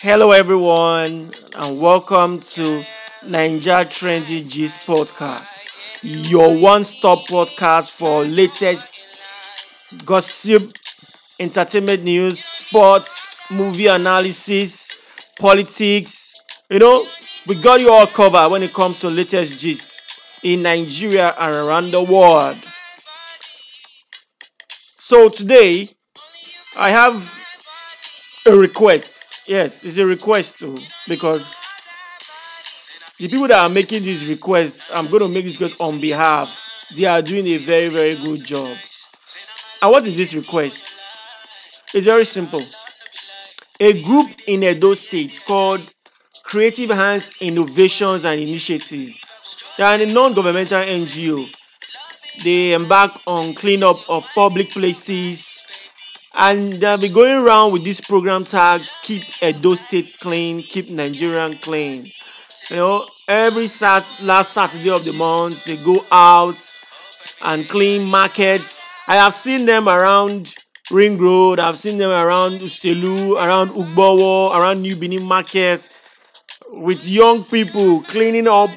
Hello, everyone, and welcome to Naija Trendy G's Podcast, your one stop podcast for latest gossip, entertainment news, sports, movie analysis, politics. You know, we got you all covered when it comes to latest gist in Nigeria and around the world. So, today I have a request Yes, it's a request too, because the people that are making these requests, I'm going to make this request on behalf. They are doing a very, very good job. And what is this request? It's very simple. A group in Edo State called Creative Hands Innovations and Initiative. They are a non-governmental NGO. They embark on cleanup of public places, and they'll be going around with this program tag keep edo state clean keep nigerian clean you know every sat last saturday of the month they go out and clean markets i have seen them around ring road i've seen them around uselu around ugbowo around new benin market with young people cleaning up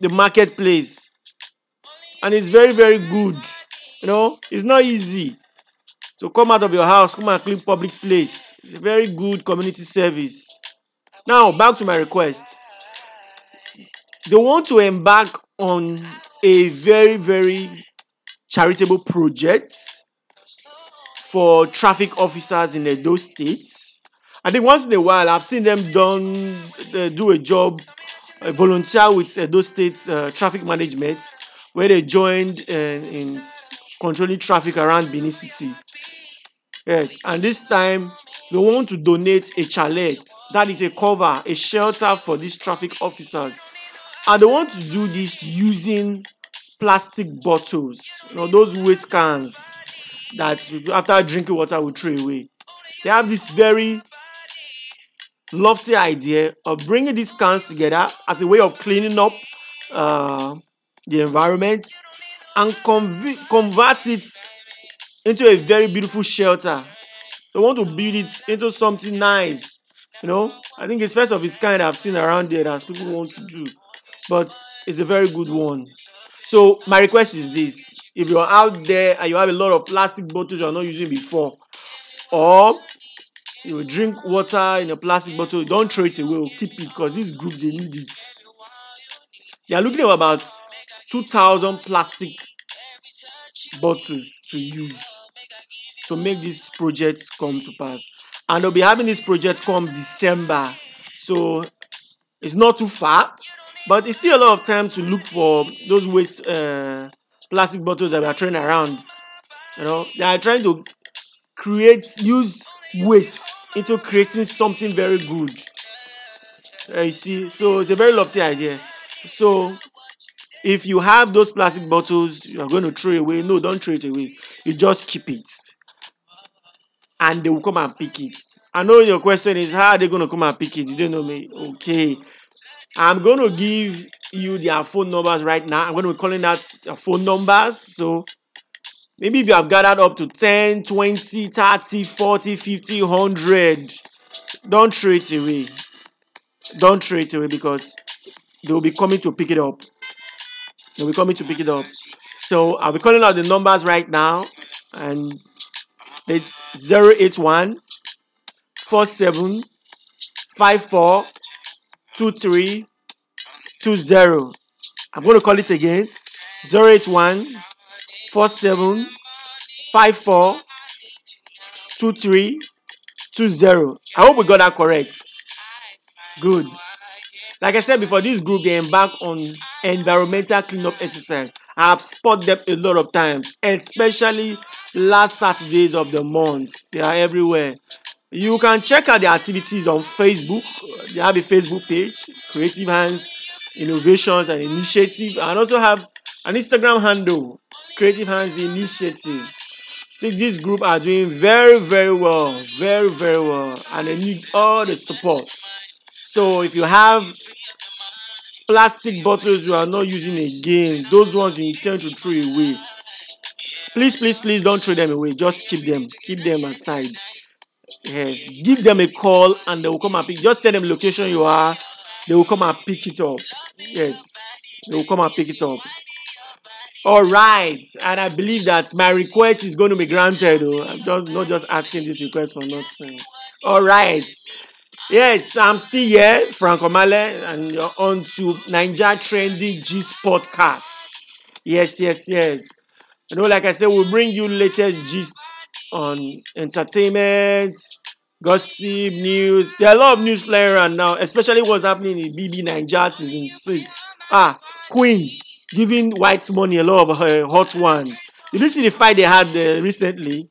the marketplace and it's very very good you know it's not easy so come out of your house, come and clean public place. It's a very good community service. Now, back to my request. They want to embark on a very, very charitable project for traffic officers in Edo State. I think once in a while I've seen them done uh, do a job, uh, volunteer with Edo State uh, traffic management, where they joined uh, in controlling traffic around Benin City. Yes, and this time they want to donate a chalet that is a cover, a shelter for these traffic officers. And they want to do this using plastic bottles, you know, those waste cans that after drinking water we throw away. They have this very lofty idea of bringing these cans together as a way of cleaning up uh, the environment and conv- convert it into a very beautiful shelter. They want to build it into something nice. You know, I think it's first of its kind I've seen around there that people want to do, but it's a very good one. So my request is this: if you're out there and you have a lot of plastic bottles you're not using before, or you drink water in a plastic bottle, don't throw it away. Keep it because this group they need it. They are looking at about two thousand plastic bottles to use to make this project come to pass. And they'll be having this project come December. So it's not too far, but it's still a lot of time to look for those waste uh, plastic bottles that we are throwing around. You know, they are trying to create, use waste into creating something very good. Uh, you see, so it's a very lofty idea. So if you have those plastic bottles you are going to throw away, no, don't throw it away. You just keep it and they will come and pick it. I know your question is how are they going to come and pick it? You don't know me. Okay. I'm going to give you their phone numbers right now. I'm going to be calling out phone numbers. So maybe if you have gathered up to 10, 20, 30, 40, 50, 100, don't throw it away. Don't throw it away because they will be coming to pick it up. They'll be coming to pick it up. So I'll be calling out the numbers right now and it's 081 47 54 23 20. I'm going to call it again 081 47 54 23 20. I hope we got that correct. Good. Like I said before, this group they embark on environmental cleanup exercise. I have spotted them a lot of times, especially last Saturdays of the month. They are everywhere. You can check out their activities on Facebook. They have a Facebook page, Creative Hands Innovations and Initiative, and also have an Instagram handle, Creative Hands Initiative. This group are doing very, very well, very, very well, and they need all the support. So if you have plastic bottles you are not using again, those ones you intend to throw away, please, please, please don't throw them away. Just keep them, keep them aside. Yes, give them a call and they will come and pick. Just tell them location you are. They will come and pick it up. Yes, they will come and pick it up. All right, and I believe that my request is going to be granted. Oh, I'm just not just asking this request for nothing. All right, yes, I'm still here, Frank Omale, and you're on to Naija Trending Gist podcast. Yes, yes, yes. You know, like I said, we'll bring you latest gist on entertainment, gossip, news. There are a lot of news flying around now, especially what's happening in BBNaija season six. Ah, Queen giving Whitemoney a lot of her hot one. Did you see the fight they had uh, recently?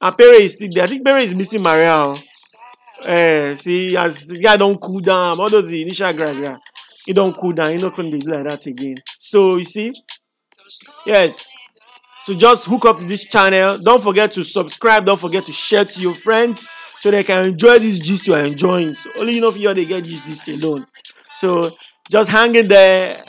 And is still there. I think Pere is missing Maria. Uh, see, as the guy don't cool down, all those initial yeah, he don't cool down. He not gonna do like that again. So you see, yes. So just hook up to this channel. Don't forget to subscribe. Don't forget to share to your friends so they can enjoy this gist you are enjoying. So only you know you they get this gist alone. So just hang in there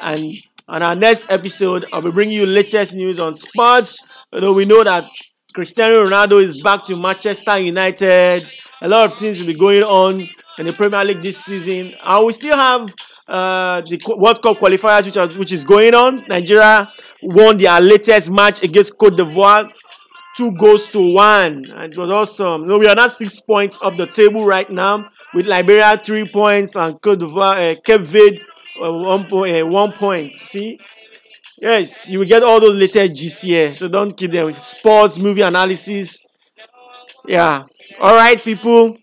and on our next episode, I'll be bringing you latest news on sports. Although we know that Cristiano Ronaldo is back to Manchester United. A lot of things will be going on in the Premier League this season. And we still have uh, the World Cup qualifiers, which, are, which is going on. Nigeria won their latest match against Cote d'Ivoire, two goals to one. It was awesome. No, we are not six points off the table right now, with Liberia three points and Cote d'Ivoire, uh, Cape Verde uh, one point, uh, one point. See, yes, you will get all those latest GCA. So don't keep them. Sports, movie analysis. Yeah. All right, people.